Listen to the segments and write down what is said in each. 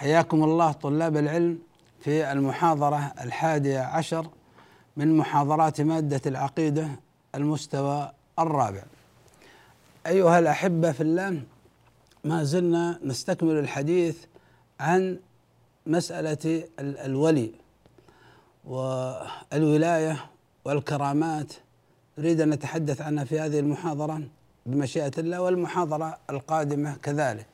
حياكم الله طلاب العلم في المحاضرة الحادية عشر من محاضرات مادة العقيدة المستوى الرابع. أيها الأحبة في الله ما زلنا نستكمل الحديث عن مسألة الولي والولاية والكرامات نريد أن نتحدث عنها في هذه المحاضرة بمشيئة الله والمحاضرة القادمة كذلك.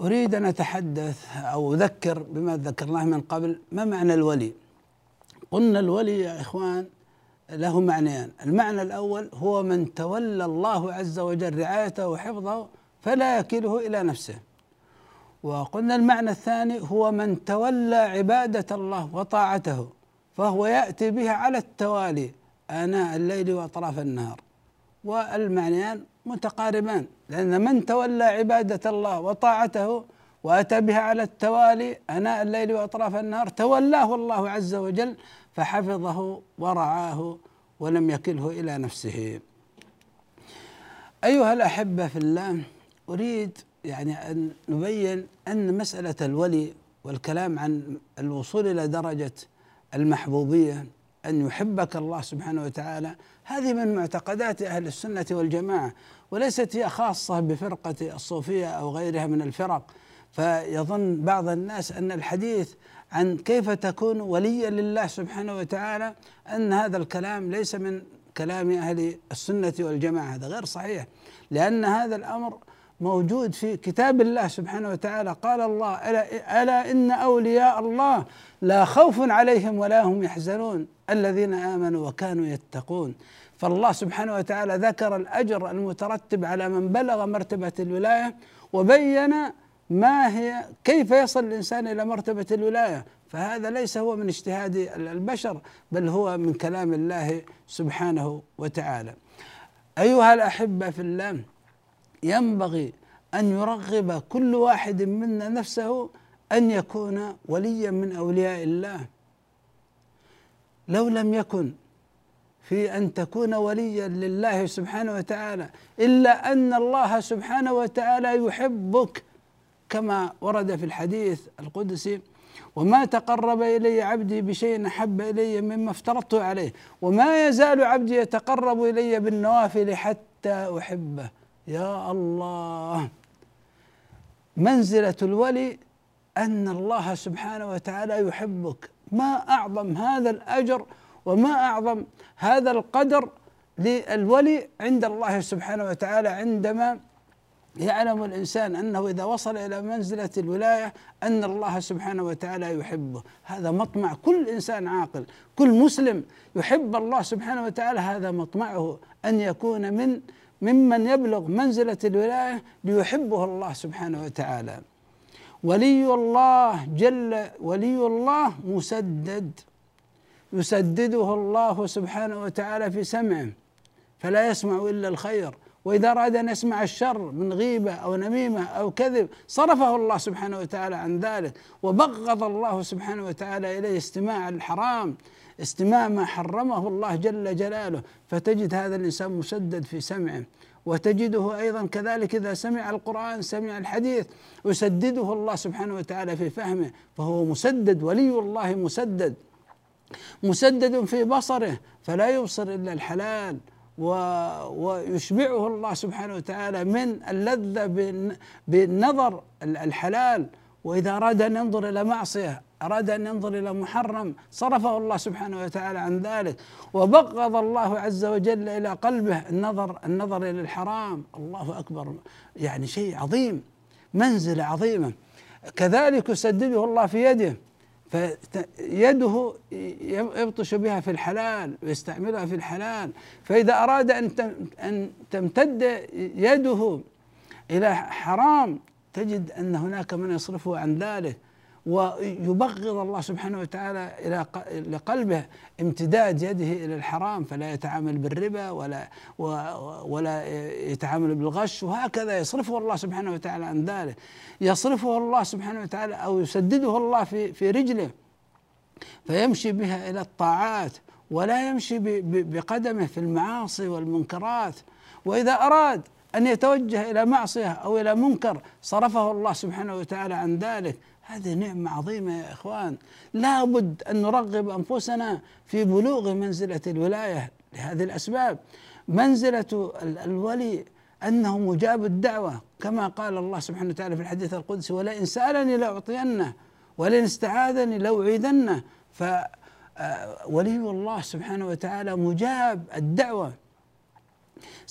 أريد أن أتحدث أو أذكر بما ذكرناه من قبل ما معنى الولي؟ قلنا الولي يا إخوان له معنيان، المعنى الأول هو من تولى الله عز وجل رعايته وحفظه فلا يكله إلى نفسه. وقلنا المعنى الثاني هو من تولى عبادة الله وطاعته فهو يأتي بها على التوالي آناء الليل وأطراف النهار والمعنيان متقاربان لأن من تولى عبادة الله وطاعته وأتى بها على التوالي آناء الليل وأطراف النهار تولاه الله عز وجل فحفظه ورعاه ولم يكله إلى نفسه. أيها الأحبة في الله أريد يعني أن نبين أن مسألة الولي والكلام عن الوصول إلى درجة المحبوبية أن يحبك الله سبحانه وتعالى. هذه من معتقدات أهل السنة والجماعة وليست هي خاصة بفرقة الصوفية أو غيرها من الفرق. فيظن بعض الناس أن الحديث عن كيف تكون وليا لله سبحانه وتعالى أن هذا الكلام ليس من كلام أهل السنة والجماعة. هذا غير صحيح لأن هذا الأمر موجود في كتاب الله سبحانه وتعالى. قال الله ألا, إن أولياء الله لا خوف عليهم ولا هم يحزنون. الذين آمنوا وكانوا يتقون. فالله سبحانه وتعالى ذكر الأجر المترتب على من بلغ مرتبة الولاية وبين ما هي كيف يصل الإنسان إلى مرتبة الولاية. فهذا ليس هو من اجتهاد البشر بل هو من كلام الله سبحانه وتعالى. أيها الأحبة في الله ينبغي أن يرغب كل واحد منا نفسه أن يكون وليا من أولياء الله. لو لم يكن في أن تكون وليا لله سبحانه وتعالى إلا أن الله سبحانه وتعالى يحبك كما ورد في الحديث القدسي وما تقرب إلي عبدي بشيء أحب إلي مما افترضته عليه وما يزال عبدي يتقرب إلي بالنوافل حتى أحبه. يا الله! منزلة الولي أن الله سبحانه وتعالى يحبك. ما أعظم هذا الأجر وما أعظم هذا القدر للولي عند الله سبحانه وتعالى عندما يعلم الإنسان أنه إذا وصل إلى منزلة الولاية أن الله سبحانه وتعالى يحبه، هذا مطمع. كل إنسان عاقل، كل مسلم يحب الله سبحانه وتعالى هذا مطمعه أن يكون من ممن يبلغ منزلة الولاية ليحبه الله سبحانه وتعالى. ولي الله جل ولي الله مسدد. يسدده الله سبحانه وتعالى في سمعه فلا يسمع إلا الخير. وإذا أراد أن يسمع الشر من غيبة أو نميمة أو كذب صرفه الله سبحانه وتعالى عن ذلك. وبغض الله سبحانه وتعالى إليه استماع الحرام استماع ما حرمه الله جل جلاله. فتجد هذا الإنسان مسدد في سمعه. وتجده أيضا كذلك إذا سمع القرآن سمع الحديث يسدده الله سبحانه وتعالى في فهمه فهو مسدد ولي الله مسدد. مسدد في بصره فلا يبصر إلا الحلال. ويشبعه الله سبحانه وتعالى من اللذة بالنظر الحلال. وإذا أراد أن ينظر إلى معصية أراد أن ينظر إلى محرم صرفه الله سبحانه وتعالى عن ذلك. وبغض الله عز وجل إلى قلبه النظر النظر إلى الحرام. الله أكبر. يعني شيء عظيم منزلة عظيمة. كذلك يسدده الله في يده فيده يبطش بها في الحلال ويستعملها في الحلال. فإذا أراد أن أن تمتد يده إلى حرام تجد أن هناك من يصرفه عن ذلك. ويبغض الله سبحانه وتعالى إلى لقلبه امتداد يده إلى الحرام فلا يتعامل بالربا ولا ولا يتعامل بالغش وهكذا يصرفه الله سبحانه وتعالى عن ذلك. يصرفه الله سبحانه وتعالى أو يسدده الله في في رجله فيمشي بها إلى الطاعات ولا يمشي بقدمه في المعاصي والمنكرات. وإذا أراد أن يتوجه إلى معصية أو إلى منكر صرفه الله سبحانه وتعالى عن ذلك. هذه نعمة عظيمة يا إخوان. لابد أن نرغب أنفسنا في بلوغ منزلة الولاية لهذه الأسباب. منزلة الولي أنه مجاب الدعوة كما قال الله سبحانه وتعالى في الحديث القدسي ولئن سألني لأعطينه ولئن استعاذني لأعيذنه. فولي الله سبحانه وتعالى مجاب الدعوة.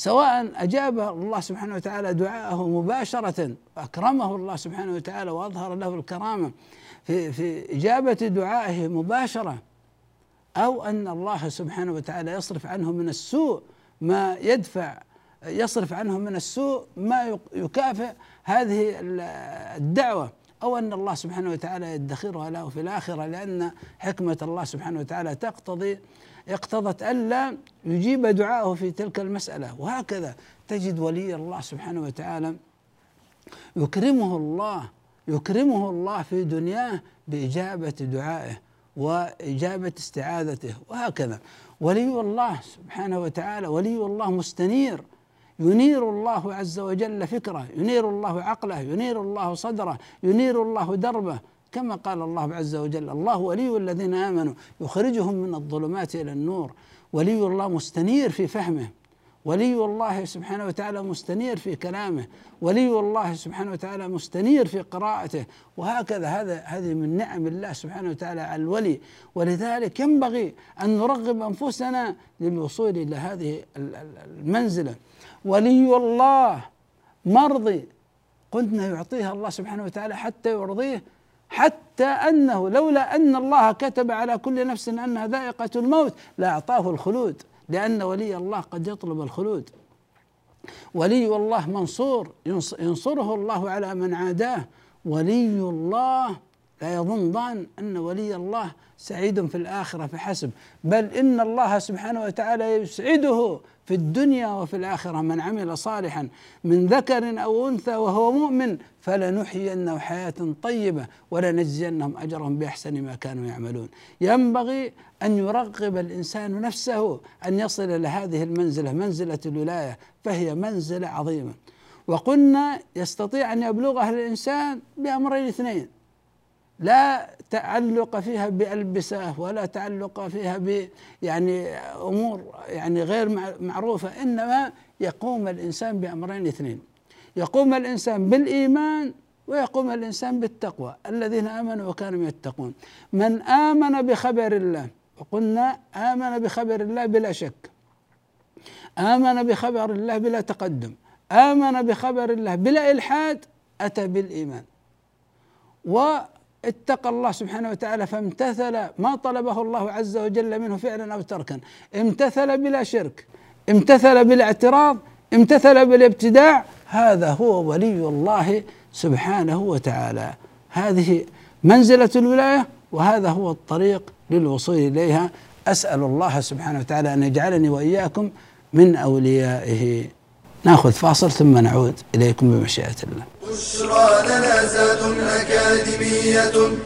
سواء أجاب الله سبحانه وتعالى دعاءه مباشرة أكرمه الله سبحانه وتعالى وأظهر له الكرامة في, في إجابة دعائه مباشرة أو أن الله سبحانه وتعالى يصرف عنه من السوء ما يدفع يصرف عنه من السوء ما يكافئ هذه الدعوة أو أن الله سبحانه وتعالى يدخرها له في الآخرة لأن حكمة الله سبحانه وتعالى تقتضي اقتضت ألا يجيب دعاءه في تلك المسألة. وهكذا تجد ولي الله سبحانه وتعالى يكرمه الله يكرمه الله في دنياه بإجابة دعائه وإجابة استعاذته. وهكذا ولي الله سبحانه وتعالى ولي الله مستنير. ينير الله عز وجل فكره ينير الله عقله ينير الله صدره ينير الله دربه كما قال الله عز وجل الله ولي الذين آمنوا. يخرجهم من الظلمات إلى النور. ولي الله مستنير في فهمه. ولي الله سبحانه وتعالى مستنير في كلامه. ولي الله سبحانه وتعالى مستنير في قراءته. وهكذا هذا هذه من نعم الله سبحانه وتعالى على الولي. ولذلك ينبغي أن نرغب أنفسنا للوصول إلى هذه المنزلة. ولي الله مرضي. قلنا يعطيها الله سبحانه وتعالى حتى يرضيه. حتى أنه لولا أن الله كتب على كل نفس أنها ذائقة الموت لأعطاه الخلود لأن ولي الله قد يطلب الخلود. ولي الله منصور ينصره الله على من عاداه. ولي الله لا يظن ظان أن ولي الله سعيد في الآخرة فحسب بل إن الله سبحانه وتعالى يسعده في الدنيا وفي الآخرة. من عمل صالحا من ذكر أو أنثى وهو مؤمن فلنحيينه حياة طيبة ولنجزينهم أجرهم بأحسن ما كانوا يعملون. ينبغي أن يرغب الإنسان نفسه أن يصل إلى هذه المنزلة منزلة الولاية فهي منزلة عظيمة. وقلنا يستطيع أن يبلغها الإنسان بأمرين اثنين. لا تعلق فيها بألبسة ولا تعلق فيها ب يعني أمور يعني غير معروفة إنما يقوم الإنسان بأمرين اثنين. يقوم الإنسان بالإيمان ويقوم الإنسان بالتقوى الذين آمنوا وكانوا يتقون. من آمن بخبر الله وقلنا آمن بخبر الله بلا شك. آمن بخبر الله بلا تقدم. آمن بخبر الله بلا إلحاد أتى بالإيمان. و اتقى الله سبحانه وتعالى فامتثل ما طلبه الله عز وجل منه فعلا أو تركا. امتثل بلا شرك امتثل بلا اعتراض امتثل بالابتداع هذا هو ولي الله سبحانه وتعالى. هذه منزلة الولاية وهذا هو الطريق للوصول إليها. أسأل الله سبحانه وتعالى أن يجعلني وإياكم من أوليائه. ناخذ فاصل ثم نعود إليكم بمشيئة الله. بشرى لنا زاد أكاديمية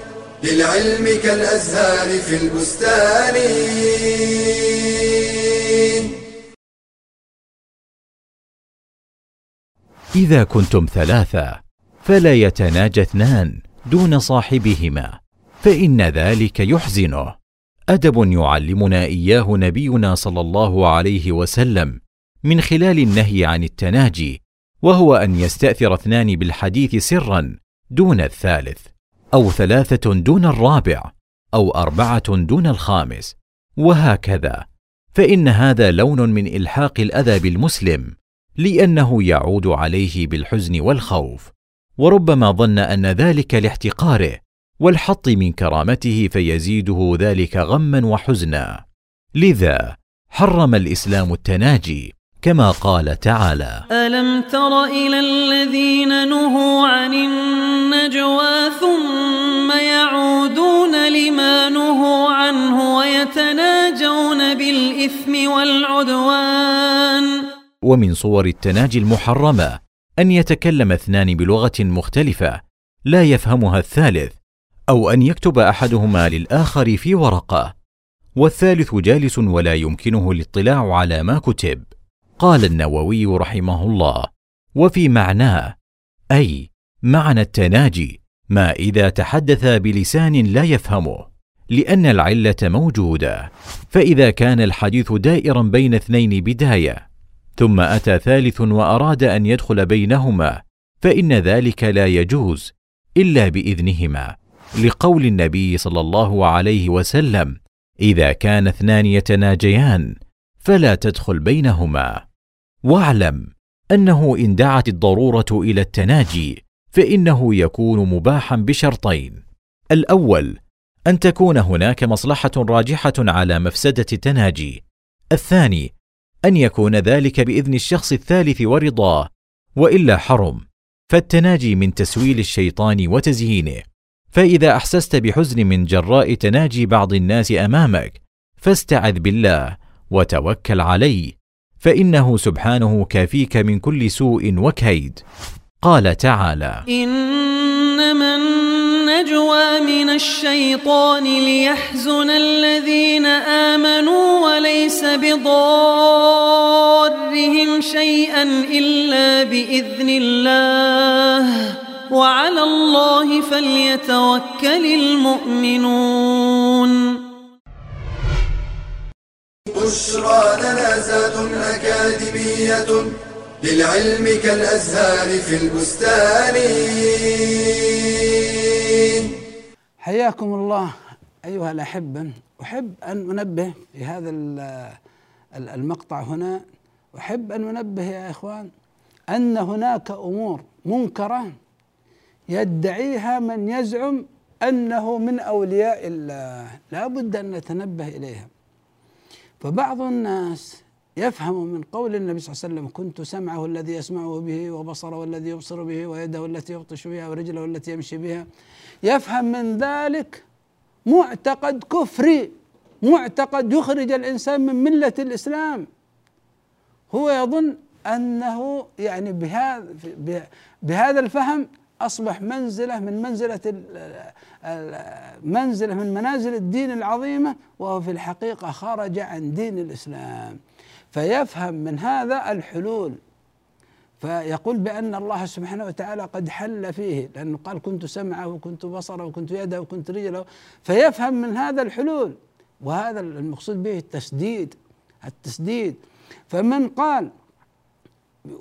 للعلم كالأزهار في البستان. إذا كنتم ثلاثة فلا يتناجى اثنان دون صاحبهما فإن ذلك يحزنه أدب يعلمنا إياه نبينا صلى الله عليه وسلم من خلال النهي عن التناجي وهو أن يستأثر اثنان بالحديث سرا دون الثالث أو ثلاثة دون الرابع أو أربعة دون الخامس وهكذا. فإن هذا لون من إلحاق الأذى بالمسلم لأنه يعود عليه بالحزن والخوف. وربما ظن أن ذلك لاحتقاره والحط من كرامته فيزيده ذلك غما وحزنا. لذا حرم الإسلام التناجي كما قال تعالى. ألم تر إلى الذين نهوا عن النجوى ثم يعودون لما نهوا عنه ويتناجون بالإثم والعدوان. ومن صور التناجي المحرمة أن يتكلم اثنان بلغة مختلفة لا يفهمها الثالث أو أن يكتب أحدهما للآخر في ورقة والثالث جالس ولا يمكنه الاطلاع على ما كتب. قال النووي رحمه الله وفي معناه أي معنى التناجي ما إذا تحدث بلسان لا يفهمه لأن العلة موجودة فإذا كان الحديث دائرا بين اثنين بداية ثم أتى ثالث وأراد أن يدخل بينهما فإن ذلك لا يجوز إلا بإذنهما لقول النبي صلى الله عليه وسلم إذا كان اثنان يتناجيان فلا تدخل بينهما. واعلم أنه إن دعت الضرورة إلى التناجي فإنه يكون مباحا بشرطين. الأول أن تكون هناك مصلحة راجحة على مفسدة التناجي. الثاني أن يكون ذلك بإذن الشخص الثالث ورضاه وإلا حرم. فالتناجي من تسويل الشيطان وتزيينه فإذا أحسست بحزن من جراء تناجي بعض الناس أمامك فاستعذ بالله وتوكل عليه. فإنه سبحانه كافيك من كل سوء وكيد. قال تعالى إنما النجوى من الشيطان ليحزن الذين آمنوا وليس بضارهم شيئا إلا بإذن الله. وعلى الله فليتوكل المؤمنون. بشرى لنا زاد أكاديمية للعلم كالأزهار في البستان. حياكم الله أيها الأحبة. أحب أن أنبه في هذا المقطع هنا. أحب أن أنبه يا إخوان أن هناك أمور منكرة يدعيها من يزعم أنه من أولياء الله. لا بد أن نتنبه إليها. فبعض الناس يفهم من قول النبي صلى الله عليه وسلم كنت سمعه الذي يسمعه به وبصره الذي يبصر به ويده التي يبطش بها ورجله التي يمشي بها. يفهم من ذلك معتقد كفري معتقد يخرج الإنسان من ملة الإسلام. هو يظن أنه يعني بهذا بهذا الفهم أصبح منزلة من منزلة منزلة من منازل الدين العظيمة وهو في الحقيقة خرج عن دين الإسلام. فيفهم من هذا الحلول. فيقول بأن الله سبحانه وتعالى قد حل فيه لأنه قال كنت سمعه وكنت بصره وكنت يده وكنت رجله. فيفهم من هذا الحلول. وهذا المقصود به التسديد التسديد. فمن قال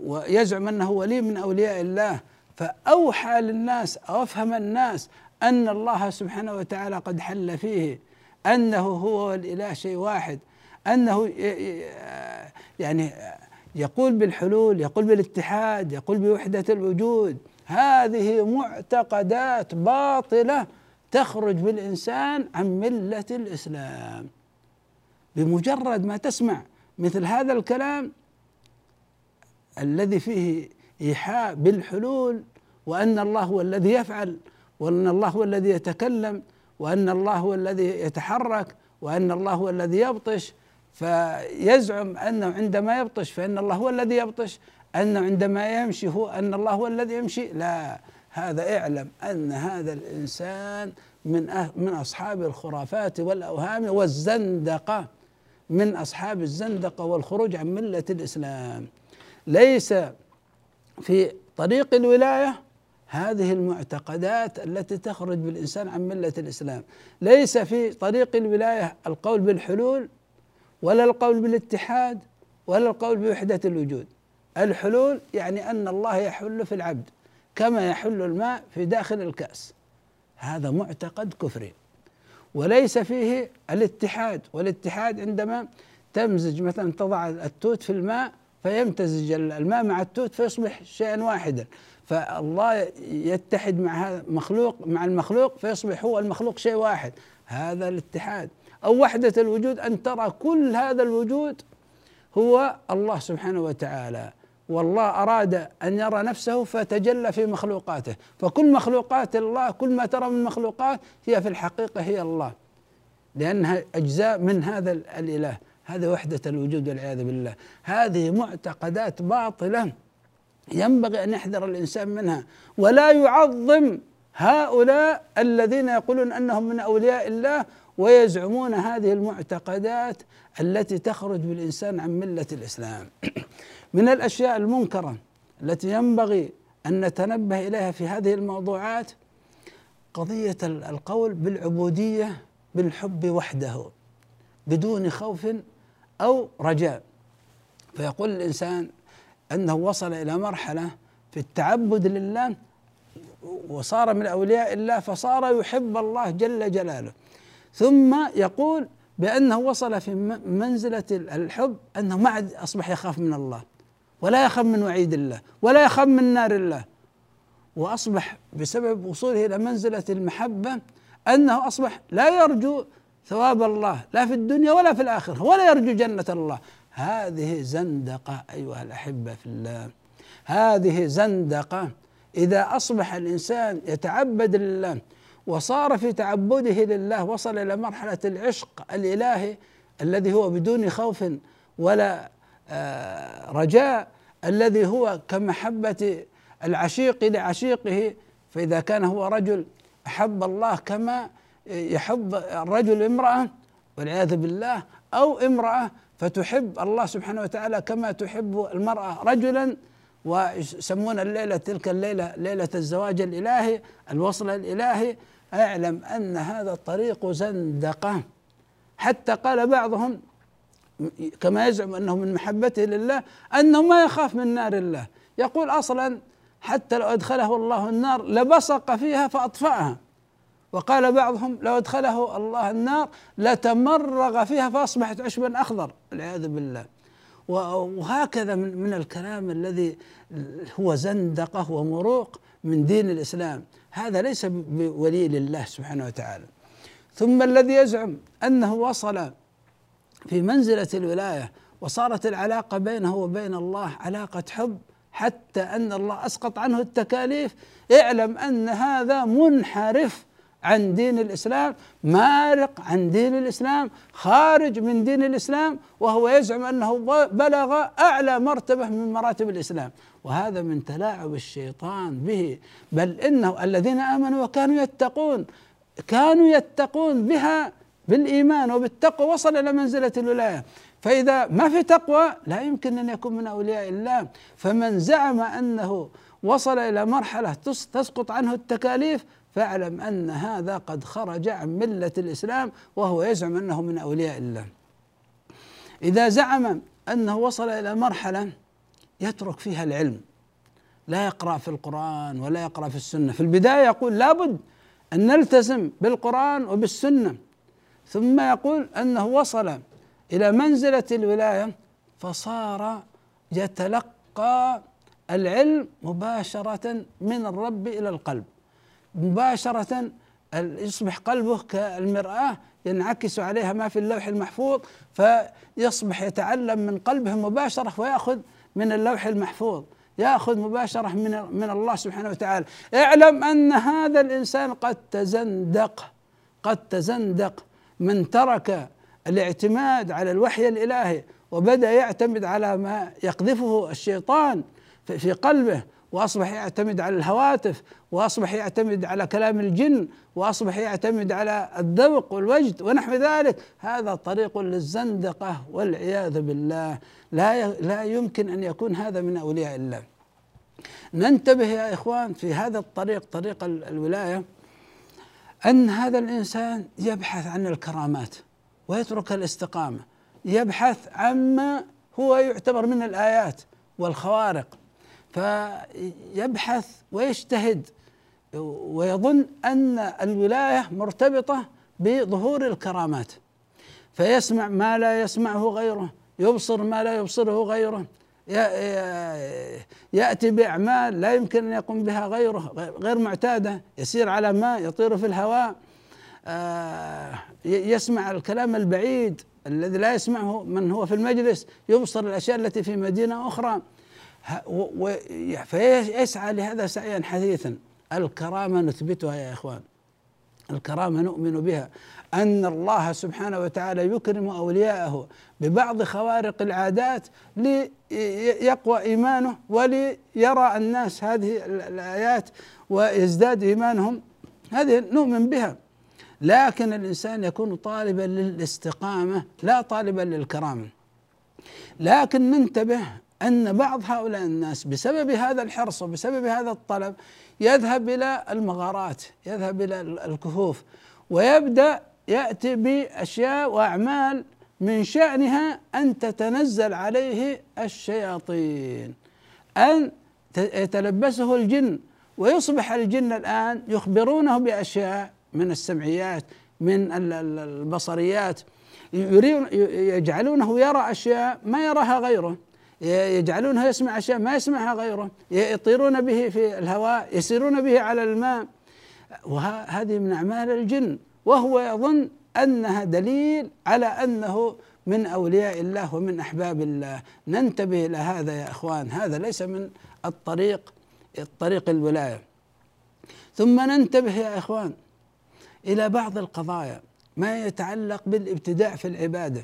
ويزعم أنه ولي من أولياء الله فأوحى للناس أو أفهم الناس أن الله سبحانه وتعالى قد حل فيه أنه هو الإله شيء واحد أنه يعني يقول بالحلول يقول بالاتحاد يقول بوحدة الوجود. هذه معتقدات باطلة تخرج بالإنسان عن ملة الإسلام. بمجرد ما تسمع مثل هذا الكلام الذي فيه إيحاء بالحلول وأن الله هو الذي يفعل وأن الله هو الذي يتكلم وأن الله هو الذي يتحرك وأن الله هو الذي يبطش. فيزعم أنه عندما يبطش فإن الله هو الذي يبطش. أنه عندما يمشي هو أن الله هو الذي يمشي. لا هذا اعلم أن هذا الإنسان من أه من أصحاب الخرافات والأوهام والزندقة من أصحاب الزندقة والخروج عن ملة الإسلام. ليس في طريق الولاية هذه المعتقدات التي تخرج بالإنسان عن ملة الإسلام. ليس في طريق الولاية القول بالحلول ولا القول بالاتحاد ولا القول بوحدة الوجود. الحلول يعني أن الله يحل في العبد كما يحل الماء في داخل الكأس. هذا معتقد كفري. وليس فيه الاتحاد. والاتحاد عندما تمزج مثلا تضع التوت في الماء فيمتزج الماء مع التوت فيصبح شيئا واحدا. فالله يتحد مع هذا مخلوق مع المخلوق فيصبح هو المخلوق شيء واحد. هذا الاتحاد. أو وحدة الوجود أن ترى كل هذا الوجود هو الله سبحانه وتعالى. والله أراد أن يرى نفسه فتجلى في مخلوقاته. فكل مخلوقات الله كل ما ترى من مخلوقات هي في الحقيقة هي الله. لأنها أجزاء من هذا الإله. هذه وحدة الوجود والعياذ بالله. هذه معتقدات باطلة ينبغي أن يحذر الإنسان منها. ولا يعظم هؤلاء الذين يقولون أنهم من أولياء الله ويزعمون هذه المعتقدات التي تخرج بالإنسان عن ملة الإسلام. من الأشياء المنكرة التي ينبغي أن نتنبه إليها في هذه الموضوعات قضية القول بالعبودية بالحب وحده بدون خوف أو رجاء. فيقول الإنسان أنه وصل إلى مرحلة في التعبد لله وصار من أولياء الله فصار يحب الله جل جلاله. ثم يقول بأنه وصل في منزلة الحب أنه ما عاد أصبح يخاف من الله ولا يخاف من وعيد الله ولا يخاف من نار الله. وأصبح بسبب وصوله إلى منزلة المحبة أنه أصبح لا يرجو ثواب الله لا في الدنيا ولا في الآخرة ولا يرجو جنة الله. هذه زندقة أيها الأحبة في الله. هذه زندقة إذا أصبح الإنسان يتعبد لله وصار في تعبده لله وصل إلى مرحلة العشق الإلهي الذي هو بدون خوف ولا آه، رجاء الذي هو كمحبة العشيق لعشيقه. فإذا كان هو رجل أحب الله كما يحب الرجل امرأة والعياذ بالله أو امرأة فتحب الله سبحانه وتعالى كما تحب المرأة رجلا ويسمون الليلة تلك الليلة ليلة الزواج الإلهي الوصل الإلهي. أعلم أن هذا الطريق زندقة. حتى قال بعضهم كما يزعم أنه من محبته لله أنه ما يخاف من نار الله. يقول أصلا حتى لو أدخله الله النار لبصق فيها فأطفأها. وقال بعضهم لو ادخله الله النار لتمرغ فيها فأصبحت عشبا أخضر والعياذ بالله. وهكذا من من الكلام الذي هو زندقة ومروق من دين الإسلام. هذا ليس بولي لله سبحانه وتعالى. ثم الذي يزعم أنه وصل في منزلة الولاية وصارت العلاقة بينه وبين الله علاقة حب حتى أن الله أسقط عنه التكاليف. اعلم أن هذا منحرف عن دين الإسلام مارق عن دين الإسلام خارج من دين الإسلام وهو يزعم أنه بلغ أعلى مرتبة من مراتب الإسلام. وهذا من تلاعب الشيطان به. بل إنه الذين آمنوا وكانوا يتقون كانوا يتقون بها بالإيمان وبالتقوى وصل إلى منزلة الولايه فإذا ما في تقوى لا يمكن أن يكون من أولياء الله. فمن زعم أنه وصل إلى مرحلة تسقط عنه التكاليف فاعلم أن هذا قد خرج عن ملة الإسلام وهو يزعم أنه من أولياء الله. إذا زعم أنه وصل إلى مرحلة يترك فيها العلم لا يقرأ في القرآن ولا يقرأ في السنة، في البداية يقول لابد أن نلتزم بالقرآن وبالسنة. ثم يقول أنه وصل إلى منزلة الولاية فصار يتلقى العلم مباشرة من الرب إلى القلب. مباشرة يصبح قلبه كالمرآة ينعكس عليها ما في اللوح المحفوظ فيصبح يتعلم من قلبه مباشرة ويأخذ من اللوح المحفوظ يأخذ مباشرة من من الله سبحانه وتعالى. اعلم أن هذا الإنسان قد تزندق قد تزندق من ترك الاعتماد على الوحي الإلهي وبدأ يعتمد على ما يقذفه الشيطان في قلبه. وأصبح يعتمد على الهواتف وأصبح يعتمد على كلام الجن وأصبح يعتمد على الذوق والوجد ونحو ذلك. هذا طريق للزندقة والعياذ بالله. لا لا يمكن أن يكون هذا من أولياء الله. ننتبه يا إخوان في هذا الطريق طريق الولاية أن هذا الإنسان يبحث عن الكرامات ويترك الاستقامة يبحث عما هو يعتبر من الآيات والخوارق. فيبحث ويجتهد ويظن أن الولاية مرتبطة بظهور الكرامات. فيسمع ما لا يسمعه غيره يبصر ما لا يبصره غيره يأتي بأعمال لا يمكن أن يقوم بها غيره غير معتادة يسير على ماء يطير في الهواء آه، يسمع الكلام البعيد الذي لا يسمعه من هو في المجلس يبصر الأشياء التي في مدينة أخرى. فيسعى لهذا سعيا حثيثا الكرامة نثبتها يا إخوان. الكرامة نؤمن بها. أن الله سبحانه وتعالى يكرم أولياءه ببعض خوارق العادات ليقوى إيمانه وليرى الناس هذه الآيات ويزداد إيمانهم. هذه نؤمن بها. لكن الإنسان يكون طالبا للاستقامة لا طالبا للكرامة. لكن ننتبه أن بعض هؤلاء الناس بسبب هذا الحرص وبسبب هذا الطلب يذهب إلى المغارات يذهب إلى الكهوف ويبدأ يأتي بأشياء وأعمال من شأنها أن تتنزل عليه الشياطين أن يتلبسه الجن ويصبح الجن الآن يخبرونه بأشياء من السمعيات من البصريات يجعلونه يرى أشياء ما يراها غيره. يجعلونه يسمع أشياء ما يسمعها غيره يطيرون به في الهواء يسيرون به على الماء. وهذه من أعمال الجن. وهو يظن أنها دليل على أنه من أولياء الله ومن أحباب الله. ننتبه إلى هذا يا إخوان. هذا ليس من الطريق الطريق الولاية. ثم ننتبه يا إخوان إلى بعض القضايا ما يتعلق بالابتداع في العبادة.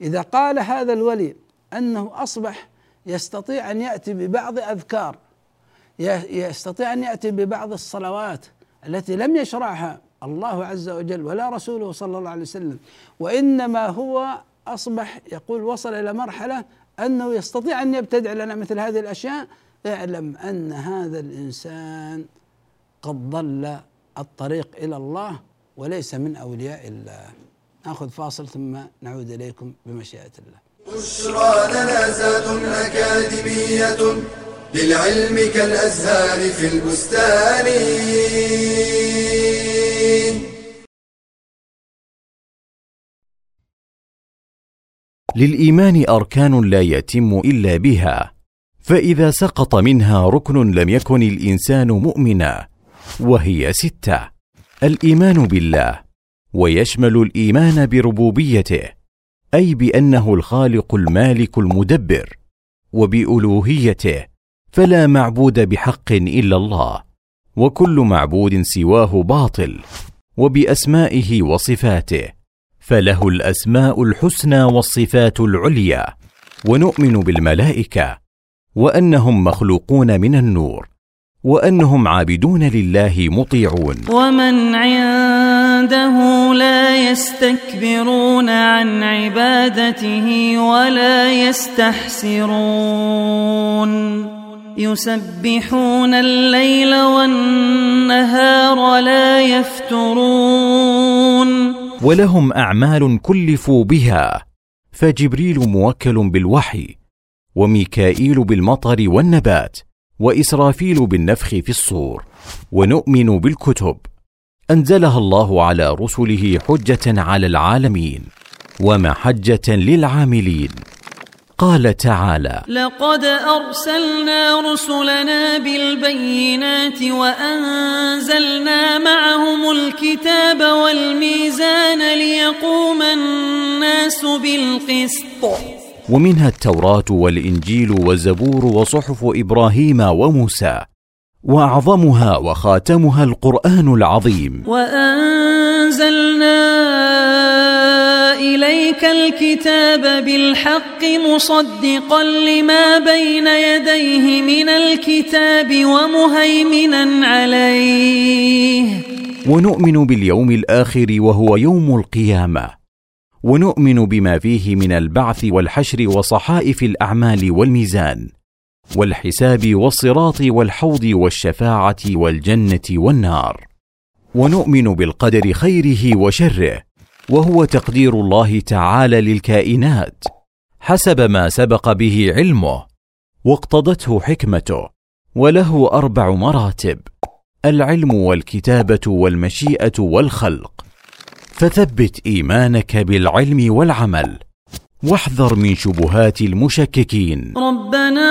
إذا قال هذا الولي أنه أصبح يستطيع أن يأتي ببعض أذكار يستطيع أن يأتي ببعض الصلوات التي لم يشرعها الله عز وجل ولا رسوله صلى الله عليه وسلم وإنما هو أصبح يقول وصل إلى مرحلة أنه يستطيع أن يبتدع لنا مثل هذه الأشياء اعلم أن هذا الإنسان قد ضل الطريق إلى الله وليس من أولياء الله. نأخذ فاصل ثم نعود إليكم بمشيئة الله. بشرى لنا زاد أكاديمية للعلم كالأزهار في البستان. للإيمان أركان لا يتم إلا بها فإذا سقط منها ركن لم يكن الإنسان مؤمنا وهي ستة الإيمان بالله ويشمل الإيمان بربوبيته أي بأنه الخالق المالك المدبر وبألوهيته فلا معبود بحق إلا الله وكل معبود سواه باطل وبأسمائه وصفاته فله الأسماء الحسنى والصفات العليا ونؤمن بالملائكة وأنهم مخلوقون من النور وأنهم عابدون لله مطيعون. ومن عنده لا يستكبرون عن عبادته ولا يستحسرون يسبحون الليل والنهار لا يفترون ولهم اعمال كلفوا بها فجبريل موكل بالوحي وميكائيل بالمطر والنبات واسرافيل بالنفخ في الصور ونؤمن بالكتب أنزلها الله على رسله حجة على العالمين ومحجه للعاملين. قال تعالى لقد أرسلنا رسلنا بالبينات وأنزلنا معهم الكتاب والميزان ليقوم الناس بالقسط. ومنها التوراة والإنجيل والزبور وصحف إبراهيم وموسى. وأعظمها وخاتمها القرآن العظيم. وأنزلنا إليك الكتاب بالحق مصدقا لما بين يديه من الكتاب ومهيمنا عليه. ونؤمن باليوم الآخر وهو يوم القيامة. ونؤمن بما فيه من البعث والحشر وصحائف الأعمال والميزان. والحساب والصراط والحوض والشفاعة والجنة والنار. ونؤمن بالقدر خيره وشره وهو تقدير الله تعالى للكائنات. حسب ما سبق به علمه واقتضته حكمته وله أربع مراتب العلم والكتابة والمشيئة والخلق. فثبت إيمانك بالعلم والعمل. واحذر من شبهات المشككين. ربنا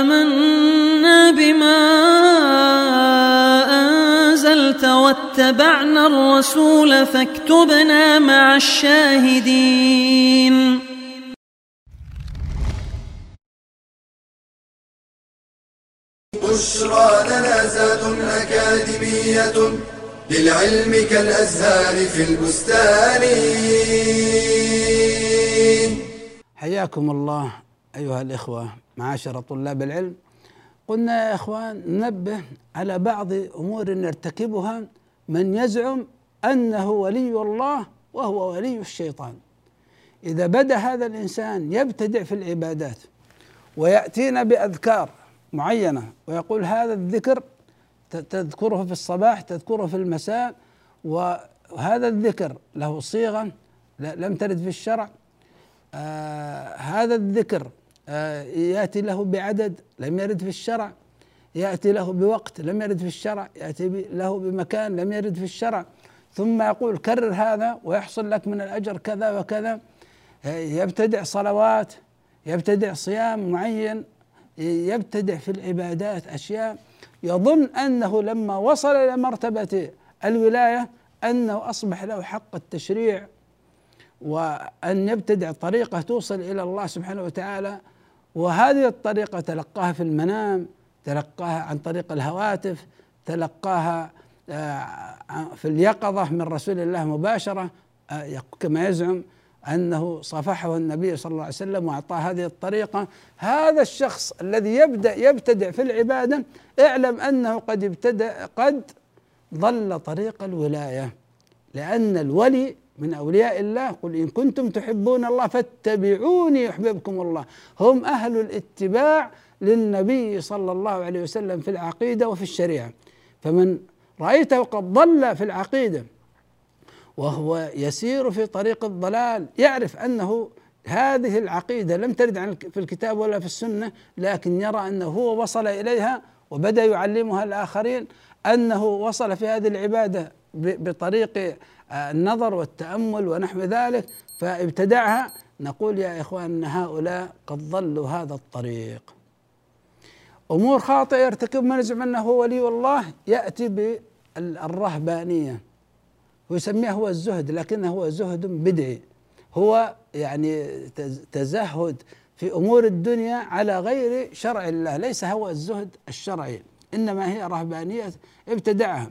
آمنا بما أنزلت واتبعنا الرسول فاكتبنا مع الشاهدين. بشرى لنا زاد أكاديمية. للعلم كالأزهار في البستان. حياكم الله أيها الإخوة معاشر طلاب العلم. قلنا يا إخوان ننبه على بعض أمور يرتكبها من يزعم أنه ولي الله وهو ولي الشيطان. إذا بدأ هذا الإنسان يبتدع في العبادات ويأتينا بأذكار معينة ويقول هذا الذكر تذكره في الصباح تذكره في المساء وهذا الذكر له صيغة لم ترد في الشرع. آه هذا الذكر آه يأتي له بعدد لم يرد في الشرع. يأتي له بوقت لم يرد في الشرع. يأتي ب- له بمكان لم يرد في الشرع. ثم يقول كرر هذا ويحصل لك من الأجر كذا وكذا. آه يبتدع صلوات يبتدع صيام معين يبتدع في العبادات أشياء. يظن أنه لما وصل إلى مرتبة الولاية أنه أصبح له حق التشريع وأن يبتدع طريقة توصل إلى الله سبحانه وتعالى. وهذه الطريقة تلقاها في المنام تلقاها عن طريق الهواتف تلقاها آه، في اليقظة من رسول الله مباشرة آه، كما يزعم أنه صفحه النبي صلى الله عليه وسلم وأعطاه هذه الطريقة. هذا الشخص الذي يبدأ يبتدع في العبادة اعلم أنه قد ابتدأ قد ضل طريق الولاية لأن الولي من أولياء الله قل إن كنتم تحبون الله فاتبعوني يحببكم الله. هم أهل الاتباع للنبي صلى الله عليه وسلم في العقيدة وفي الشريعة. فمن رأيته قد ضل في العقيدة وهو يسير في طريق الضلال يعرف أنه هذه العقيدة لم ترد في الكتاب ولا في السنة لكن يرى أنه هو وصل إليها وبدأ يعلمها الآخرين أنه وصل في هذه العبادة ب- بطريق آه، النظر والتأمل ونحو ذلك فابتدعها. نقول يا إخوان أن هؤلاء قد ضلوا هذا الطريق. أمور خاطئة يرتكب من يزعم أنه هو ولي الله يأتي بالرهبانية. ويسميها هو الزهد لكنه هو زهد بدعي. هو يعني تز- تزهد في أمور الدنيا على غير شرع الله ليس هو الزهد الشرعي إنما هي رهبانية ابتدعها.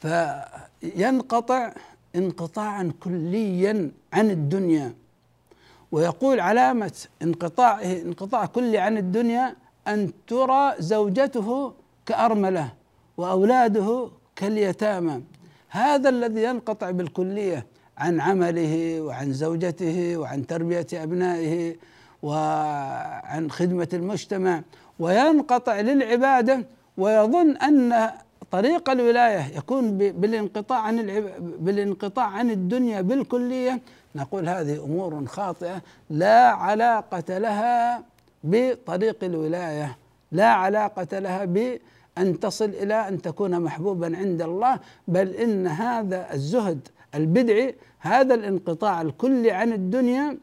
فينقطع انقطاعا كليا عن الدنيا ويقول علامة انقطاعه انقطاع كلي عن الدنيا أن ترى زوجته كأرملة وأولاده كاليتامى. هذا الذي ينقطع بالكلية عن عمله وعن زوجته وعن تربية أبنائه وعن خدمة المجتمع وينقطع للعبادة ويظن أن طريق الولاية يكون ب- بالانقطاع عن بالانقطاع عن الدنيا بالكلية. نقول هذه أمور خاطئة لا علاقة لها بطريق الولاية لا علاقة لها بأن تصل إلى أن تكون محبوبا عند الله بل إن هذا الزهد البدعي هذا الانقطاع الكلي عن الدنيا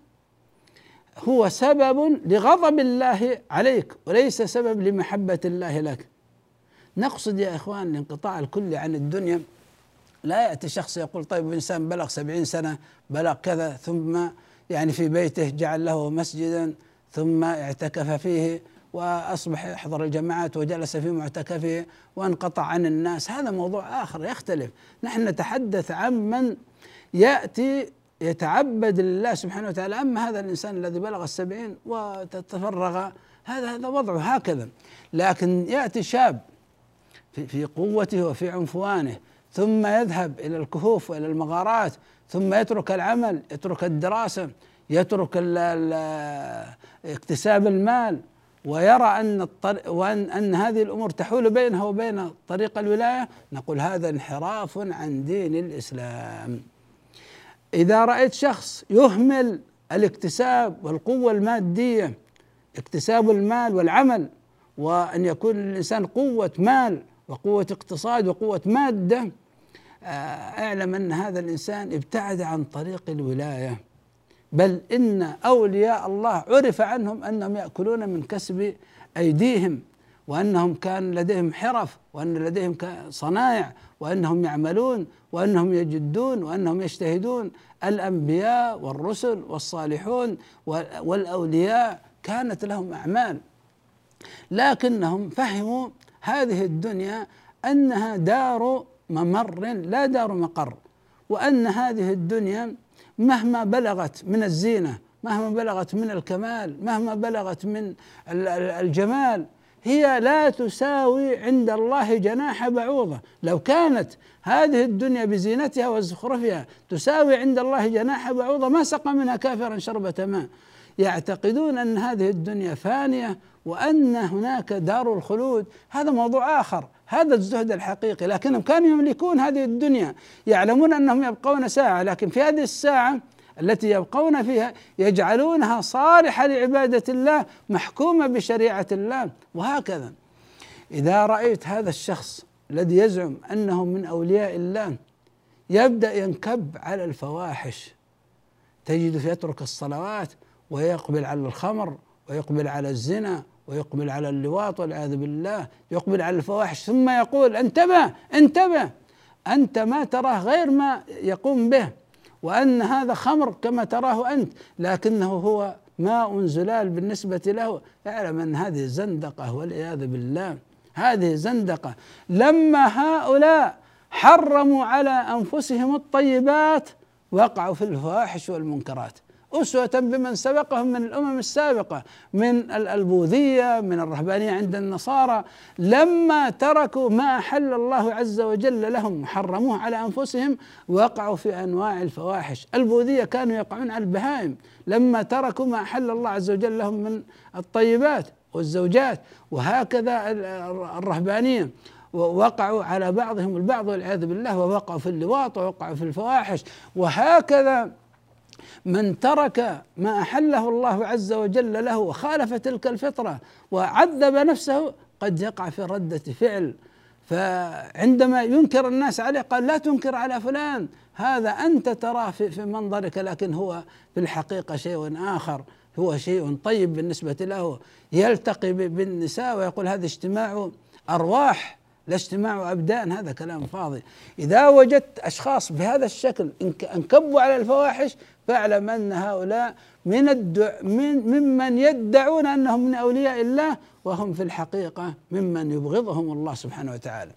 هو سبب لغضب الله عليك وليس سبب لمحبة الله لك. نقصد يا إخوان الانقطاع الكلي عن الدنيا. لا يأتي شخص يقول طيب إنسان بلغ سبعين سنة بلغ كذا ثم يعني في بيته جعل له مسجدا ثم اعتكف فيه وأصبح يحضر الجماعات وجلس في معتكفه وانقطع عن الناس. هذا موضوع آخر يختلف. نحن نتحدث عن من يأتي يتعبد لله سبحانه وتعالى. أما هذا الإنسان الذي بلغ السبعين وتتفرغ هذا هذا وضعه هكذا. لكن يأتي شاب في في قوته وفي عنفوانه ثم يذهب إلى الكهوف وإلى المغارات ثم يترك العمل يترك الدراسة يترك اكتساب المال ويرى أن الطريق وان أن هذه الأمور تحول بينه وبين طريق الولاية نقول هذا انحراف عن دين الإسلام. إذا رأيت شخص يهمل الاكتساب والقوة المادية اكتساب المال والعمل وأن يكون للإنسان قوة مال وقوة اقتصاد وقوة مادة آه، أعلم أن هذا الإنسان ابتعد عن طريق الولاية. بل إن أولياء الله عرف عنهم أنهم يأكلون من كسب أيديهم وأنهم كان لديهم حرف وأن لديهم صنائع وأنهم يعملون وأنهم يجدون وأنهم يجتهدون. الأنبياء والرسل والصالحون والأولياء كانت لهم أعمال. لكنهم فهموا هذه الدنيا أنها دار ممر لا دار مقر وأن هذه الدنيا مهما بلغت من الزينة مهما بلغت من الكمال مهما بلغت من الجمال هي لا تساوي عند الله جناح بعوضة. لو كانت هذه الدنيا بزينتها وزخرفها تساوي عند الله جناح بعوضة ما سقى منها كافرا شربة ماء. يعتقدون أن هذه الدنيا فانية وأن هناك دار الخلود. هذا موضوع آخر. هذا الزهد الحقيقي لكنهم كانوا يملكون هذه الدنيا يعلمون أنهم يبقون ساعة لكن في هذه الساعة التي يبقون فيها يجعلونها صالحة لعبادة الله محكومة بشريعة الله وهكذا. إذا رأيت هذا الشخص الذي يزعم أنه من أولياء الله يبدأ ينكب على الفواحش. تجد يترك الصلوات ويقبل على الخمر ويقبل على الزنا ويقبل على اللواط والعياذ بالله يقبل على الفواحش ثم يقول انتبه انتبه أنت ما تراه غير ما يقوم به وأن هذا خمر كما تراه أنت لكنه هو ماء زلال بالنسبة له. اعلم أن هذه زندقة والعياذ بالله. هذه زندقة. لما هؤلاء حرموا على أنفسهم الطيبات وقعوا في الفواحش والمنكرات. أسوة بمن سبقهم من الأمم السابقة من البوذية من الرهبانية عند النصارى. لما تركوا ما أحل الله عز وجل لهم وحرموه على أنفسهم وقعوا في أنواع الفواحش. البوذية كانوا يقعون على البهائم. لما تركوا ما أحل الله عز وجل لهم من الطيبات والزوجات وهكذا الرهبانية. ووقعوا على بعضهم البعض والعياذ بالله ووقعوا في اللواط ووقعوا في الفواحش. وهكذا من ترك ما أحله الله عز وجل له وخالف تلك الفطرة وعذب نفسه قد يقع في ردة فعل. فعندما ينكر الناس عليه قال لا تنكر على فلان هذا أنت تراه في, منظرك لكن هو في الحقيقة شيء آخر هو شيء طيب بالنسبة له. يلتقي بالنساء ويقول هذا اجتماع أرواح لا اجتماع أبدان هذا كلام فاضي. إذا وجدت أشخاص بهذا الشكل انكبوا على الفواحش فاعلم أن هؤلاء من الدع من ممن يدعون أنهم من أولياء الله وهم في الحقيقة ممن يبغضهم الله سبحانه وتعالى.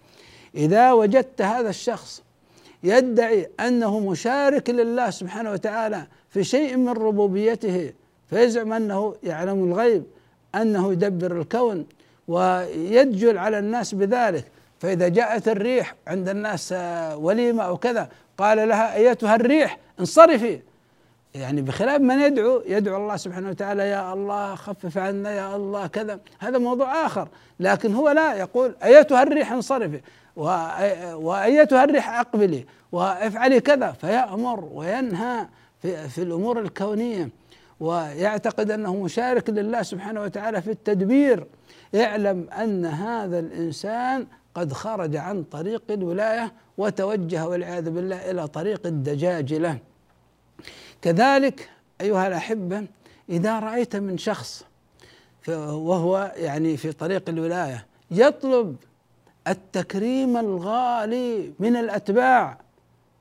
إذا وجدت هذا الشخص يدعي أنه مشارك لله سبحانه وتعالى في شيء من ربوبيته فيزعم أنه يعلم الغيب أنه يدبر الكون ويدجل على الناس بذلك. فإذا جاءت الريح عند الناس وليمة أو كذا قال لها أيتها الريح؟ انصرفي. يعني بخلاف من يدعو يدعو الله سبحانه وتعالى يا الله خفف عنا يا الله كذا. هذا موضوع آخر. لكن هو لا يقول أيتها الريح انصرفي وأيتها الريح أقبلي وافعلي كذا. فيأمر وينهى في, في الأمور الكونية. ويعتقد أنه مشارك لله سبحانه وتعالى في التدبير. اعلم أن هذا الإنسان قد خرج عن طريق الولاية وتوجه والعياذ بالله إلى طريق الدجاجلة. كذلك أيها الأحبة إذا رأيت من شخص وهو يعني في طريق الولاية يطلب التكريم الغالي من الأتباع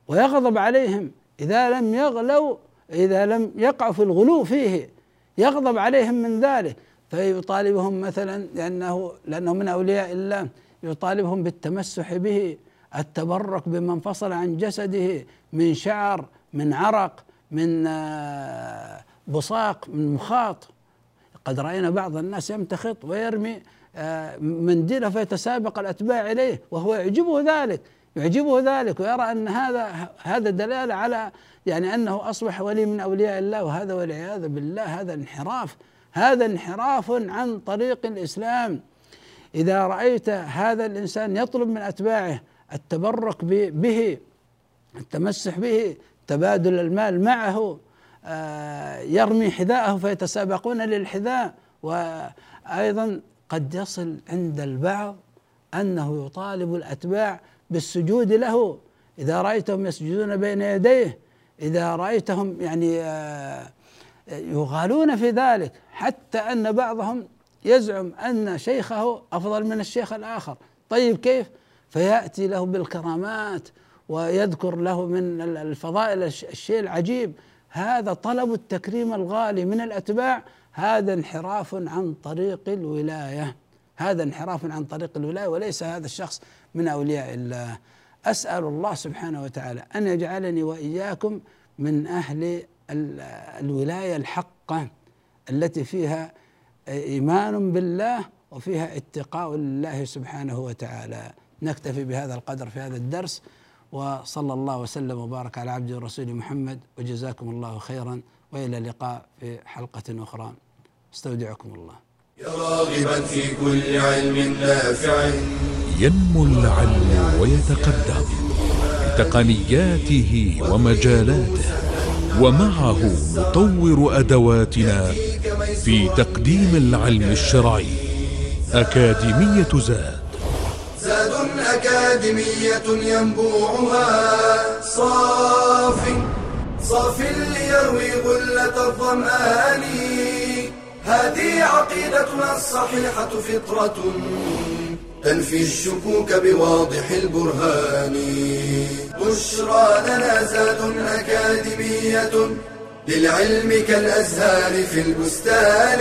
ويغضب عليهم إذا لم يغلوا إذا لم يقعوا في الغلو فيه يغضب عليهم من ذلك. فيطالبهم مثلا لأنه لأنه من أولياء الله يطالبهم بالتمسح به التبرك بما انفصل عن جسده من شعر من عرق من آه، بصاق من مخاط. قد رأينا بعض الناس يمتخط ويرمي آه، منديله فيتسابق الأتباع إليه وهو يعجبه ذلك يعجبه ذلك ويرى أن هذا هذا دلالة على يعني أنه أصبح ولي من أولياء الله وهذا والعياذ بالله هذا انحراف هذا انحراف عن طريق الإسلام. إذا رأيت هذا الإنسان يطلب من أتباعه التبرك به التمسح به تبادل المال معه آه، يرمي حذاءه فيتسابقون للحذاء. وأيضا قد يصل عند البعض أنه يطالب الأتباع بالسجود له. إذا رأيتهم يسجدون بين يديه إذا رأيتهم يعني آه، يغالون في ذلك حتى أن بعضهم يزعم أن شيخه أفضل من الشيخ الآخر. طيب كيف؟ فيأتي له بالكرامات ويذكر له من الفضائل الشيء العجيب. هذا طلب التكريم الغالي من الأتباع. هذا انحراف عن طريق الولاية. هذا انحراف عن طريق الولاية وليس هذا الشخص من أولياء الله. أسأل الله سبحانه وتعالى أن يجعلني وإياكم من أهل الولاية الحقة التي فيها إيمان بالله وفيها اتقاء لله سبحانه وتعالى. نكتفي بهذا القدر في هذا الدرس. وصلى الله وسلم وبارك على عبده ورسوله محمد وجزاكم الله خيرا وإلى اللقاء في حلقة أخرى. استودعكم الله. يا راغبا في كل علم نافع. ينمو العلم ويتقدم بتقنياته ومجالاته ومعه نطور أدواتنا في تقديم العلم الشرعي. أكاديمية زاد زاد. أكاديمية ينبوعها. صاف صاف ليروي غلة الظمآن. هذه عقيدتنا الصحيحة فطرة تنفي الشكوك بواضح البرهان. بشرى لنا زاد أكاديمية للعلم كالأزهار في البستان.